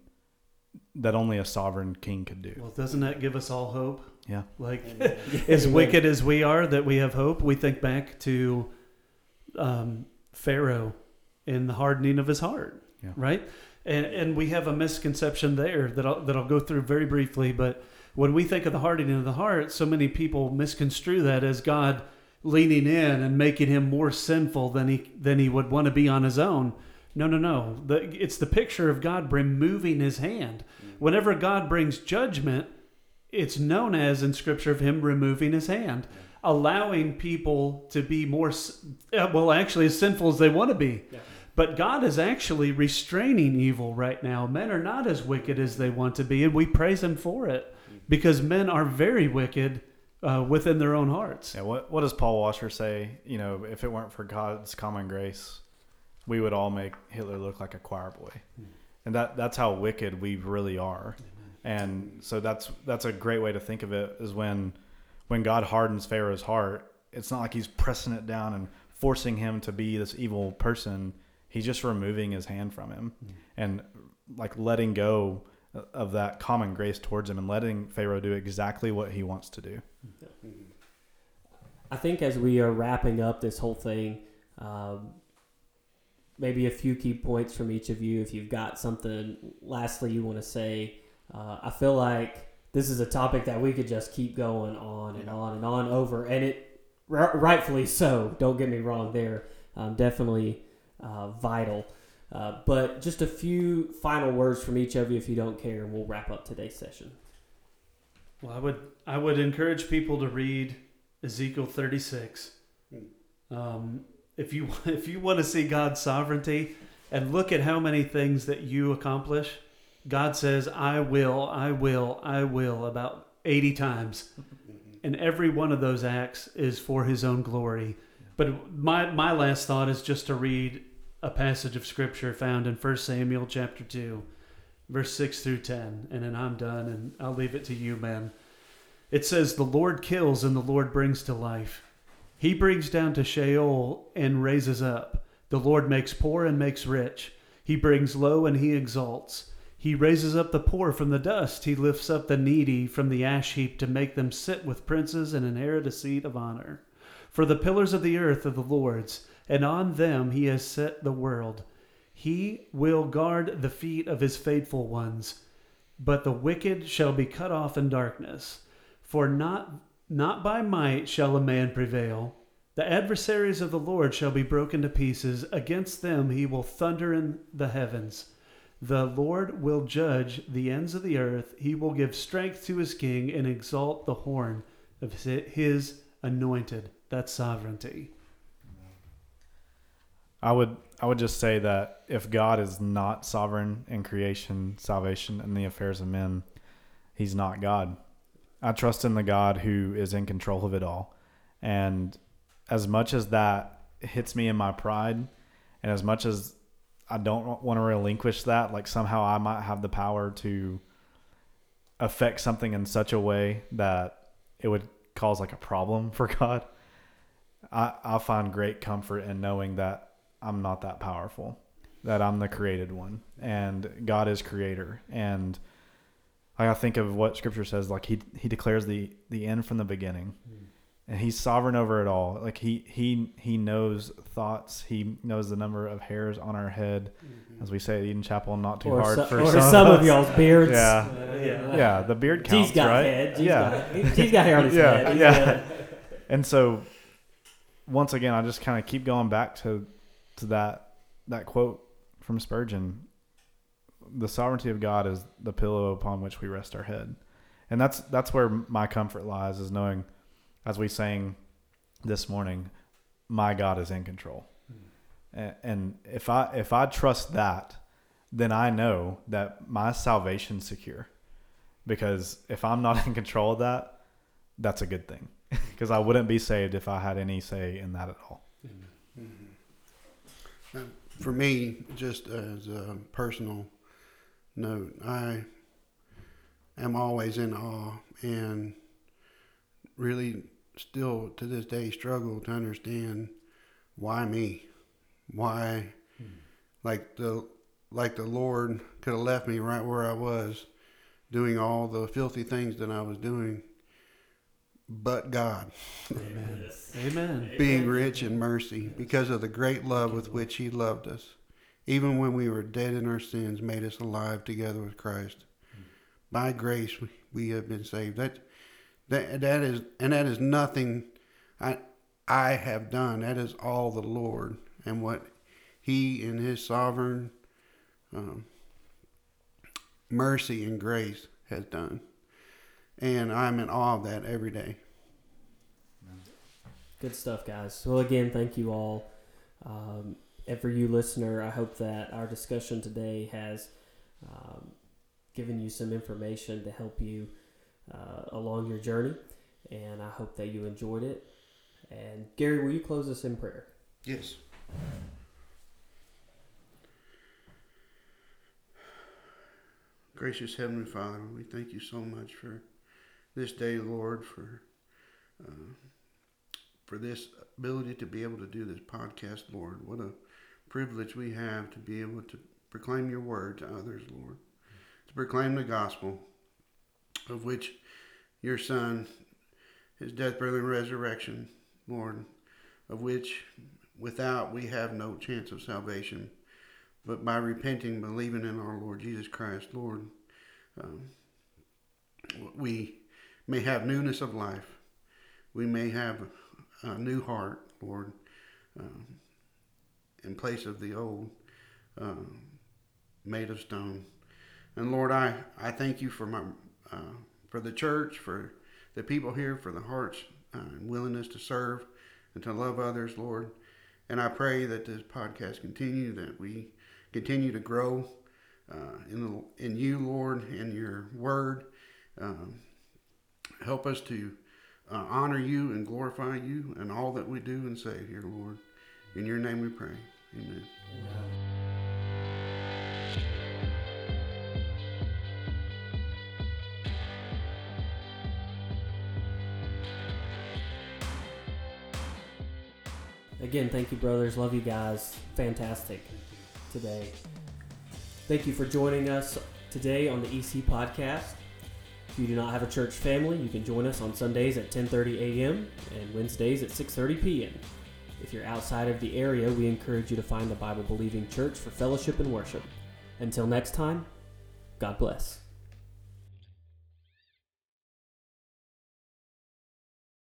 that only a sovereign king could do. Well, doesn't that give us all hope? Yeah. Like, as wicked as we are, that we have hope. We think back to um, Pharaoh and the hardening of his heart, Yeah. right? And and we have a misconception there that I'll, that I'll go through very briefly. But when we think of the hardening of the heart, so many people misconstrue that as God leaning in and making him more sinful than he than he would want to be on his own. No, no, no. The, it's the picture of God removing his hand. Whenever God brings judgment, it's known as in Scripture of Him removing His hand, allowing people to be more, uh, well, actually, as sinful as they want to be. Yeah. But God is actually restraining evil right now. Men are not as wicked as they want to be, and we praise Him for it because men are very wicked uh, within their own hearts. Yeah, what what does Paul Washer say? You know, if it weren't for God's common grace, we would all make Hitler look like a choir boy, and that that's how wicked we really are. And so that's that's a great way to think of it is when when God hardens Pharaoh's heart, it's not like he's pressing it down and forcing him to be this evil person. He's just removing his hand from him and like letting go of that common grace towards him and letting Pharaoh do exactly what he wants to do. I think as we are wrapping up this whole thing, um, maybe a few key points from each of you. If you've got something lastly you want to say, uh, I feel like this is a topic that we could just keep going on and on and on over, and it r- rightfully so. Don't get me wrong, there um, definitely uh, vital. Uh, but just a few final words from each of you, if you don't care, and we'll wrap up today's session. Well, I would I would encourage people to read Ezekiel 36. Um, if you if you want to see God's sovereignty and look at how many things that you accomplish, God says, "I will, I will, I will" about 80 times. And every one of those acts is for his own glory. But my my last thought is just to read a passage of scripture found in 1 Samuel chapter 2 verse 6 through 10 and then I'm done and I'll leave it to you man. It says the Lord kills and the Lord brings to life. He brings down to Sheol and raises up. The Lord makes poor and makes rich. He brings low and he exalts. He raises up the poor from the dust. He lifts up the needy from the ash heap to make them sit with princes and inherit a seat of honor. For the pillars of the earth are the Lord's, and on them he has set the world. He will guard the feet of his faithful ones, but the wicked shall be cut off in darkness. For not not by might shall a man prevail. The adversaries of the Lord shall be broken to pieces. Against them he will thunder in the heavens. The Lord will judge the ends of the earth. He will give strength to his king and exalt the horn of his anointed. That's sovereignty. I would I would just say that if God is not sovereign in creation, salvation, and the affairs of men, He's not God. I trust in the God who is in control of it all, and as much as that hits me in my pride, and as much as I don't want to relinquish that, like somehow I might have the power to affect something in such a way that it would cause like a problem for God. I, I find great comfort in knowing that I'm not that powerful, that I'm the created one, and God is creator. And I think of what Scripture says, like He He declares the the end from the beginning, hmm. and He's sovereign over it all. Like He He He knows thoughts. He knows the number of hairs on our head, hmm. as we say at Eden Chapel. Not too or hard so- for or some, some of of y'all's beards. Yeah, uh, yeah. yeah. The beard counts, G's got right? head. G's yeah, got, he's got hair on his Yeah, head. He's yeah. got- and so once again i just kind of keep going back to to that that quote from spurgeon. The sovereignty of god is the pillow upon which we rest our head. And that's that's where my comfort lies is knowing as we sang this morning my god is in control. Hmm. And, and if i if i trust that then i know that my salvation's secure. Because if i'm not in control of that that's a good thing. Because I wouldn't be saved if I had any say in that at all. For me, just as a personal note, I am always in awe and really still to this day struggle to understand why me, why, hmm. like the like the Lord could have left me right where I was, doing all the filthy things that I was doing, but God Amen. Amen. being rich in mercy because of the great love with which he loved us even when we were dead in our sins made us alive together with christ by grace we- we have been saved that that that is and that is nothing i I have done. That is all the Lord and what He in His sovereign um, mercy and grace has done. And I'm in awe of that every day. Good stuff, guys. Well, again, thank you all. Um, and for you, listener, I hope that our discussion today has um, given you some information to help you uh, along your journey. And I hope that you enjoyed it. And Gary, will you close us in prayer? Yes. Gracious Heavenly Father, we thank you so much for this day, Lord, for uh, for this ability to be able to do this podcast, Lord. What a privilege we have to be able to proclaim your word to others, Lord. To proclaim the gospel of which your Son, his death, burial, and resurrection, Lord, of which without we have no chance of salvation. But by repenting, believing in our Lord Jesus Christ, Lord, um, we may have newness of life. We may have a new heart, Lord, um, in place of the old um, made of stone. And Lord, I, I thank you for my uh, for the church, for the people here, for the hearts uh, and willingness to serve and to love others, Lord. And I pray that this podcast continue, that we continue to grow uh, in the, in you, Lord, in your word. Um, help us to uh, honor you and glorify you in all that we do and say here, Lord. In your name we pray. Amen. Again, thank you, brothers. Love you guys. Fantastic today. Thank you for joining us today on the EC podcast. If you do not have a church family, you can join us on Sundays at 10:30 a.m. and Wednesdays at 6:30 p.m. If you're outside of the area, we encourage you to find a Bible believing church for fellowship and worship. Until next time, God bless.